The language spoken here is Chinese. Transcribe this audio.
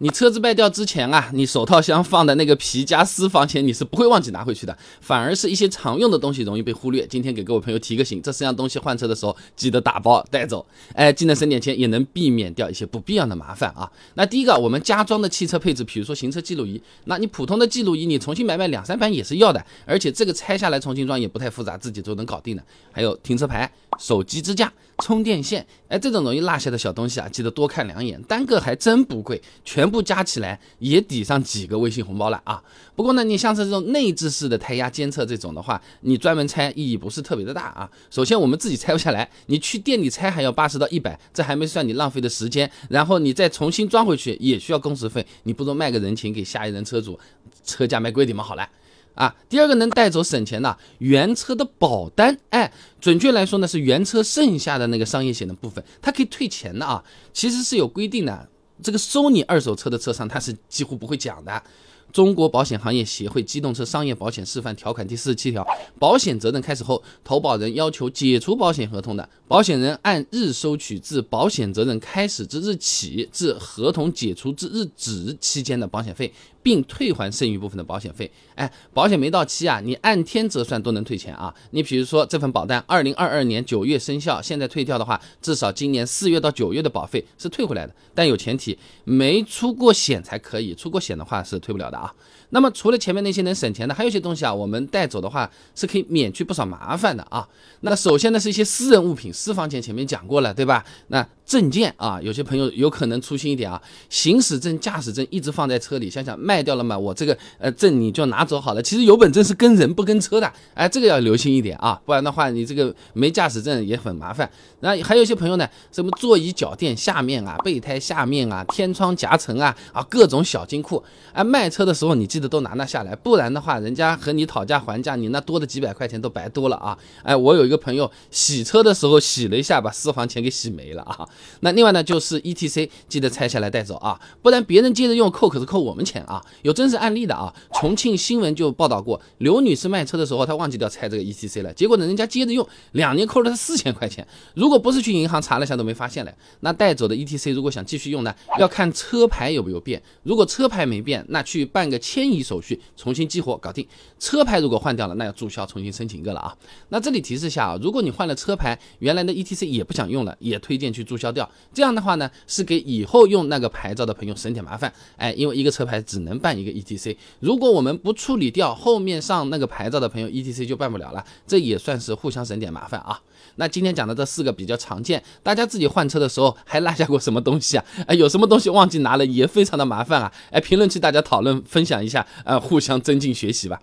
你车子卖掉之前啊，你手套箱放的那个皮夹私房钱，你是不会忘记拿回去的，反而是一些常用的东西容易被忽略。今天给各位朋友提个醒，这四样东西换车的时候记得打包带走，哎，既能省点钱，也能避免掉一些不必要的麻烦啊。那第一个，我们加装的汽车配置，比如说行车记录仪，那你普通的记录仪你重新买买两三盘也是要的，而且这个拆下来重新装也不太复杂，自己都能搞定的。还有停车牌、手机支架。充电线，哎，这种容易落下的小东西啊，记得多看两眼，单个还真不贵，全部加起来也抵上几个微信红包了啊。不过呢，你像是这种内置式的胎压监测这种的话，你专门拆意义不是特别的大啊。首先我们自己拆不下来，你去店里拆还要八十到一百，这还没算你浪费的时间，然后你再重新装回去也需要工时费，你不如卖个人情给下一任车主，车价卖贵点嘛，好了。啊，第二个能带走省钱的原车的保单，哎，准确来说呢是原车剩下的那个商业险的部分，它可以退钱的啊，其实是有规定的，这个收你二手车的车商他是几乎不会讲的。中国保险行业协会机动车商业保险示范条款第四十七条，保险责任开始后，投保人要求解除保险合同的，保险人按日收取自保险责任开始之日起至合同解除之日止期间的保险费，并退还剩余部分的保险费。哎，保险没到期啊，你按天折算都能退钱啊。你比如说这份保单，二零二二年九月生效，现在退掉的话，至少今年四月到九月的保费是退回来的，但有前提，没出过险才可以，出过险的话是退不了的。啊，那么除了前面那些能省钱的，还有一些东西啊，我们带走的话是可以免去不少麻烦的啊。那首先呢是一些私人物品，私房钱前面讲过了，对吧？那证件啊，有些朋友有可能粗心一点啊，行驶证、驾驶证一直放在车里，想想卖掉了嘛，我这个呃证你就拿走好了。其实有本证是跟人不跟车的，哎，这个要留心一点啊，不然的话你这个没驾驶证也很麻烦。那还有一些朋友呢，什么座椅脚垫下面啊、备胎下面啊、天窗夹层啊啊各种小金库，哎，卖车的时候你记得都拿那下来，不然的话人家和你讨价还价，你那多的几百块钱都白多了啊。哎，我有一个朋友洗车的时候洗了一下，把私房钱给洗没了啊。那另外呢，就是 E T C，记得拆下来带走啊，不然别人接着用扣可是扣我们钱啊。有真实案例的啊，重庆新闻就报道过，刘女士卖车的时候，她忘记掉拆这个 E T C 了，结果呢，人家接着用，两年扣了她四千块钱。如果不是去银行查了一下都没发现嘞。那带走的 E T C 如果想继续用呢，要看车牌有没有变。如果车牌没变，那去办办个迁移手续，重新激活搞定。车牌如果换掉了，那要注销，重新申请一个了啊。那这里提示一下啊，如果你换了车牌，原来的 E T C 也不想用了，也推荐去注销掉。这样的话呢，是给以后用那个牌照的朋友省点麻烦。哎，因为一个车牌只能办一个 E T C，如果我们不处理掉，后面上那个牌照的朋友 E T C 就办不了了。这也算是互相省点麻烦啊。那今天讲的这四个比较常见，大家自己换车的时候还落下过什么东西啊？哎，有什么东西忘记拿了也非常的麻烦啊？哎，评论区大家讨论分享一下，呃，互相增进学习吧。